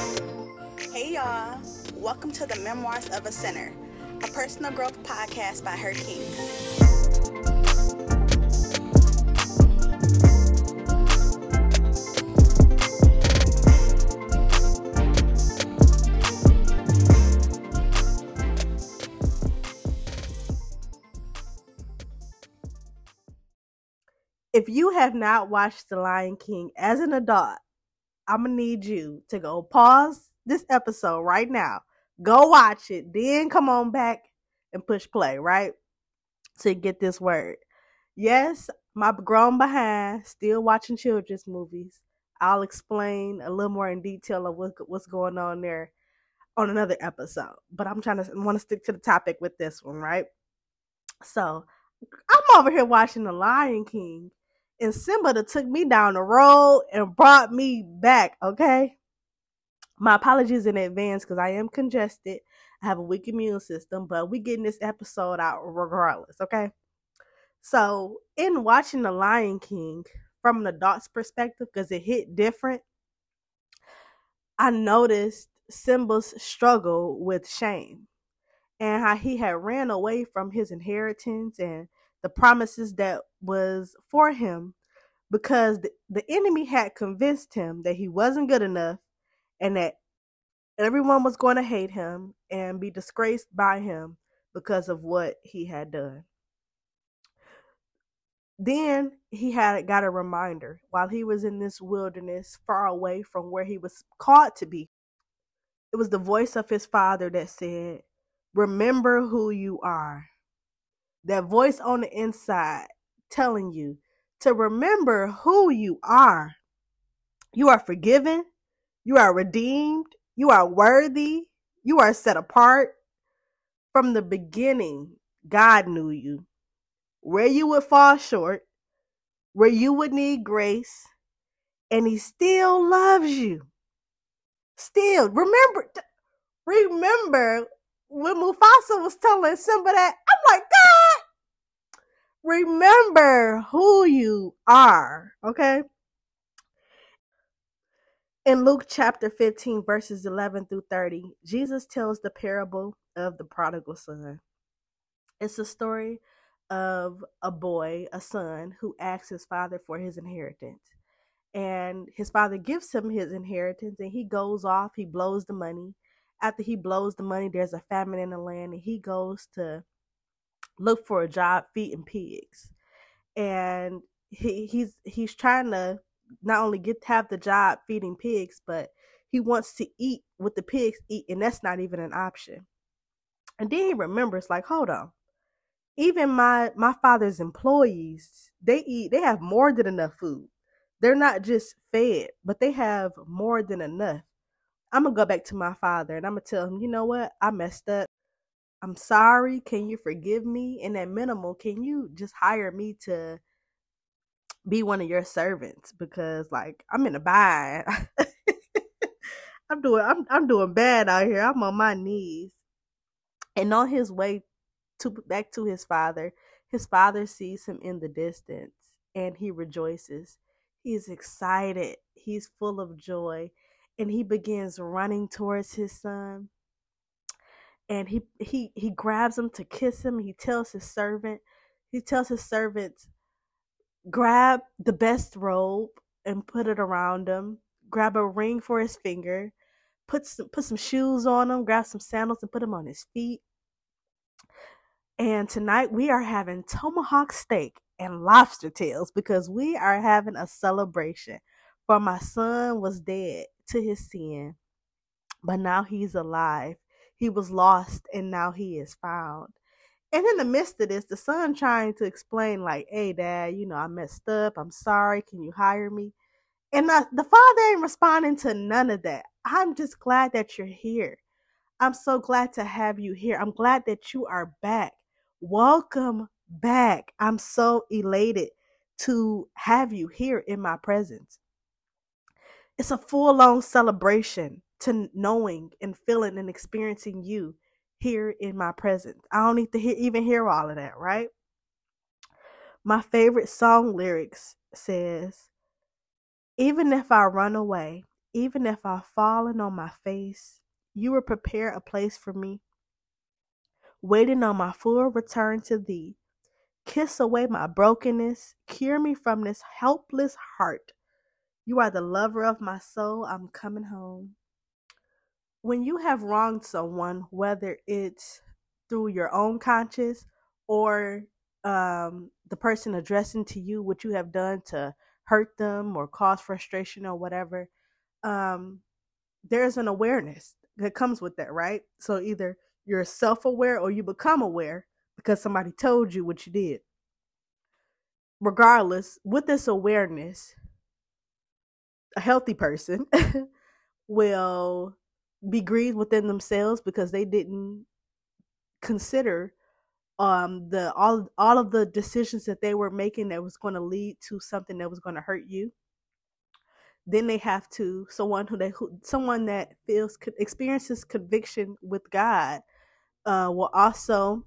Hey y'all, welcome to the Memoirs of a Sinner, a personal growth podcast by Her King. If you have not watched The Lion King as an adult, I'm gonna need you to go pause this episode right now. Go watch it, then come on back and push play, right? To get this word. Yes, my grown behind still watching children's movies. I'll explain a little more in detail of what, what's going on there on another episode. But I'm trying to want to stick to the topic with this one, right? So I'm over here watching The Lion King and Simba that took me down the road and brought me back, okay? My apologies in advance because I am congested. I have a weak immune system, but we getting this episode out regardless, okay? So, in watching The Lion King from an adult's perspective, because it hit different, I noticed Simba's struggle with shame and how he had ran away from his inheritance and the promises that was for him because the, the enemy had convinced him that he wasn't good enough and that everyone was going to hate him and be disgraced by him because of what he had done. Then he had got a reminder while he was in this wilderness far away from where he was called to be. It was the voice of his father that said, Remember who you are that voice on the inside telling you to remember who you are. You are forgiven, you are redeemed, you are worthy, you are set apart. From the beginning, God knew you, where you would fall short, where you would need grace, and He still loves you. Still, remember, remember when Mufasa was telling Simba that, I'm like, God, remember who you are, okay? In Luke chapter 15, verses 11 through 30, Jesus tells the parable of the prodigal son. It's a story of a boy, a son, who asks his father for his inheritance. And his father gives him his inheritance, and he goes off, he blows the money after he blows the money, there's a famine in the land, and he goes to look for a job feeding pigs. And he, he's he's trying to not only get have the job feeding pigs, but he wants to eat what the pigs eat, and that's not even an option. And then he remembers, like, hold on, even my my father's employees, they eat, they have more than enough food. They're not just fed, but they have more than enough. I'm gonna go back to my father and I'm gonna tell him, you know what, I messed up. I'm sorry. Can you forgive me? And at minimal, can you just hire me to be one of your servants? Because like I'm in a bind. I'm doing I'm I'm doing bad out here. I'm on my knees. And on his way to back to his father, his father sees him in the distance and he rejoices. He's excited. He's full of joy and he begins running towards his son and he he he grabs him to kiss him. He tells his servant he tells his servants grab the best robe and put it around him. Grab a ring for his finger. Put some put some shoes on him. Grab some sandals and put them on his feet. And tonight we are having tomahawk steak and lobster tails because we are having a celebration. For my son was dead to his sin, but now he's alive. He was lost and now he is found. And in the midst of this, the son trying to explain, like, hey, dad, you know, I messed up. I'm sorry. Can you hire me? And the, the father ain't responding to none of that. I'm just glad that you're here. I'm so glad to have you here. I'm glad that you are back. Welcome back. I'm so elated to have you here in my presence it's a full on celebration to knowing and feeling and experiencing you here in my presence. I don't need to hear, even hear all of that, right? My favorite song lyrics says, Even if I run away Even if I've fallen on my face, you will prepare a place for me. Waiting on my full return to thee. Kiss away my brokenness. Cure me from this helpless heart. You are the lover of my soul. I'm coming home. When you have wronged someone, whether it's through your own conscience or um, the person addressing to you what you have done to hurt them or cause frustration or whatever, um, there's an awareness that comes with that, right? So either you're self aware or you become aware because somebody told you what you did. Regardless, with this awareness, a healthy person will be grieved within themselves because they didn't consider um the all all of the decisions that they were making that was going to lead to something that was going to hurt you. Then they have to someone who they who, someone that feels experiences conviction with god uh will also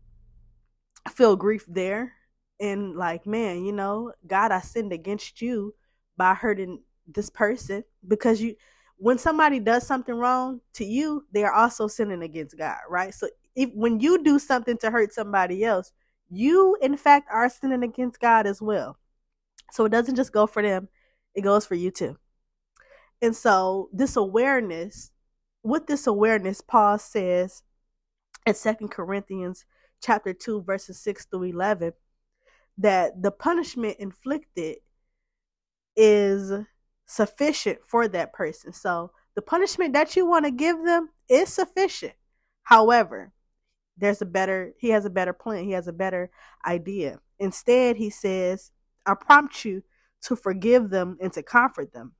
feel grief there and like man you know god i sinned against you by hurting this person because you when somebody does something wrong to you they are also sinning against god right so if when you do something to hurt somebody else, you in fact are sinning against God as well. So it doesn't just go for them, it goes for you too. And so this awareness, with this awareness, Paul says in Second Corinthians chapter 2, verses 6 through 11, that the punishment inflicted is sufficient for that person. So the punishment that you want to give them is sufficient. However, there's a better he has a better plan he has a better idea instead he says i prompt you to forgive them and to comfort them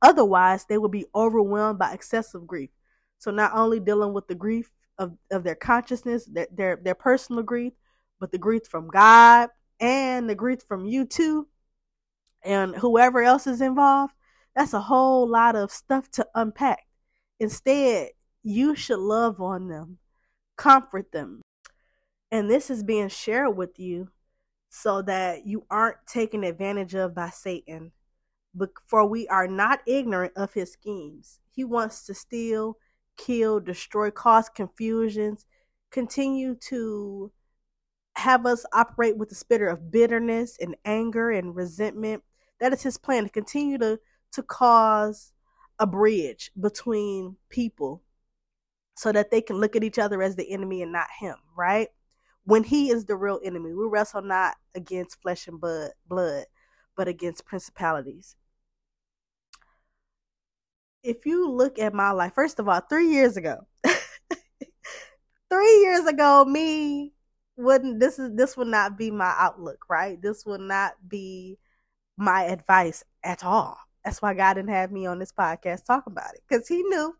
otherwise they will be overwhelmed by excessive grief so not only dealing with the grief of, of their consciousness their, their their personal grief but the grief from god and the grief from you too and whoever else is involved that's a whole lot of stuff to unpack instead you should love on them comfort them. And this is being shared with you so that you aren't taken advantage of by Satan. For we are not ignorant of his schemes. He wants to steal, kill, destroy, cause confusions, continue to have us operate with the spirit of bitterness and anger and resentment. That is his plan to continue to, to cause a bridge between people so that they can look at each other as the enemy and not him, right? When he is the real enemy. We wrestle not against flesh and blood, but against principalities. If you look at my life, first of all, three years ago, three years ago, me wouldn't this is this would not be my outlook, right? This would not be my advice at all. That's why God didn't have me on this podcast talk about it because He knew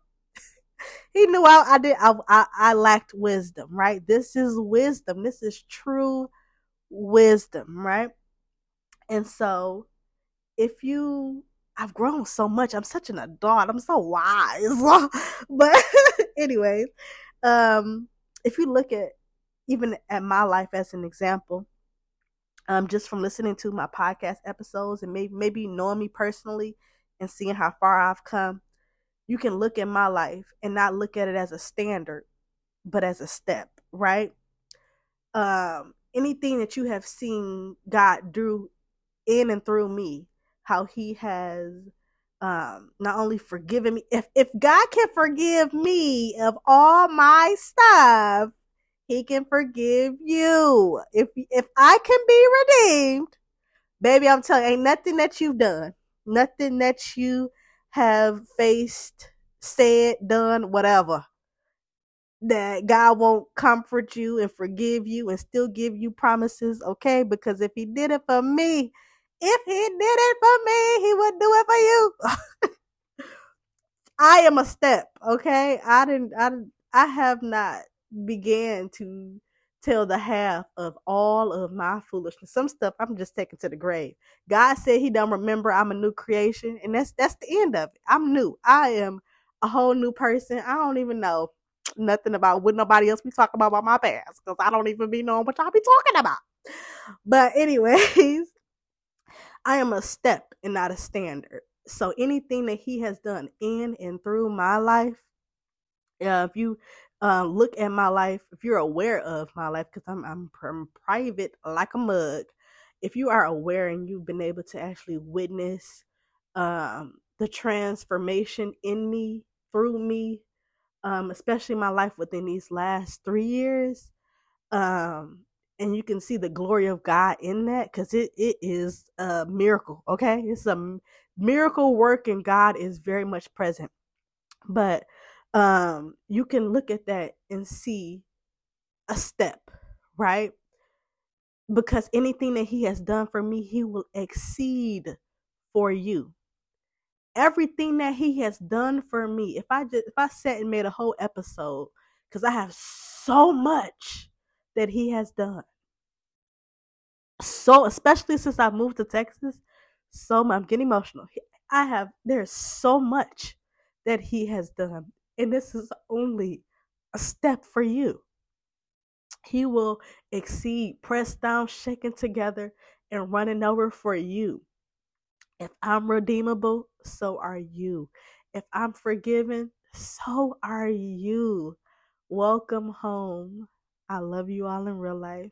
he knew I, I did I, I, I lacked wisdom, right? This is wisdom. This is true wisdom, right? And so if you I've grown so much. I'm such an adult. I'm so wise. but anyways, um if you look at even at my life as an example, um just from listening to my podcast episodes and maybe maybe knowing me personally and seeing how far I've come, you can look at my life and not look at it as a standard, but as a step, right? Um, anything that you have seen God do in and through me, how He has um, not only forgiven me, if if God can forgive me of all my stuff, He can forgive you. If if I can be redeemed, baby, I'm telling you, ain't nothing that you've done, nothing that you have faced, said, done, whatever, that God won't comfort you and forgive you and still give you promises, okay? Because if He did it for me, if He did it for me, He would do it for you. I am a step, okay? I didn't, I, I have not began to tell the half of all of my foolishness. Some stuff I'm just taking to the grave. God said he don't remember I'm a new creation and that's that's the end of it. I'm new. I am a whole new person. I don't even know nothing about what nobody else be talking about about my past because I don't even be knowing what y'all be talking about. But anyways, I am a step and not a standard. So anything that he has done in and through my life, uh, if you uh, look at my life, if you're aware of my life, because I'm, I'm I'm private like a mug. If you are aware and you've been able to actually witness um, the transformation in me, through me, um, especially my life within these last three years, um, and you can see the glory of God in that because it, it is a miracle. Okay, it's a miracle work, and God is very much present. But um, you can look at that and see a step, right? Because anything that He has done for me, He will exceed for you. Everything that He has done for me. If I just if I sat and made a whole episode, because I have so much that He has done. So especially since I moved to Texas, so I'm getting emotional. I have there's so much that He has done and this is only a step for you. He will exceed, pressed down, shaken together, and running over for you. If I'm redeemable, so are you. If I'm forgiven, so are you. Welcome home. I love you all in real life.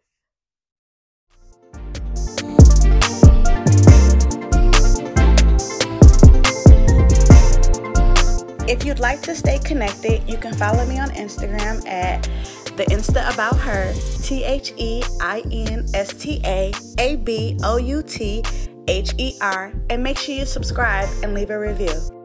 If you'd like to stay connected, you can follow me on Instagram at the Insta About Her, T H E I N S T A A B O U T H E R, and make sure you subscribe and leave a review.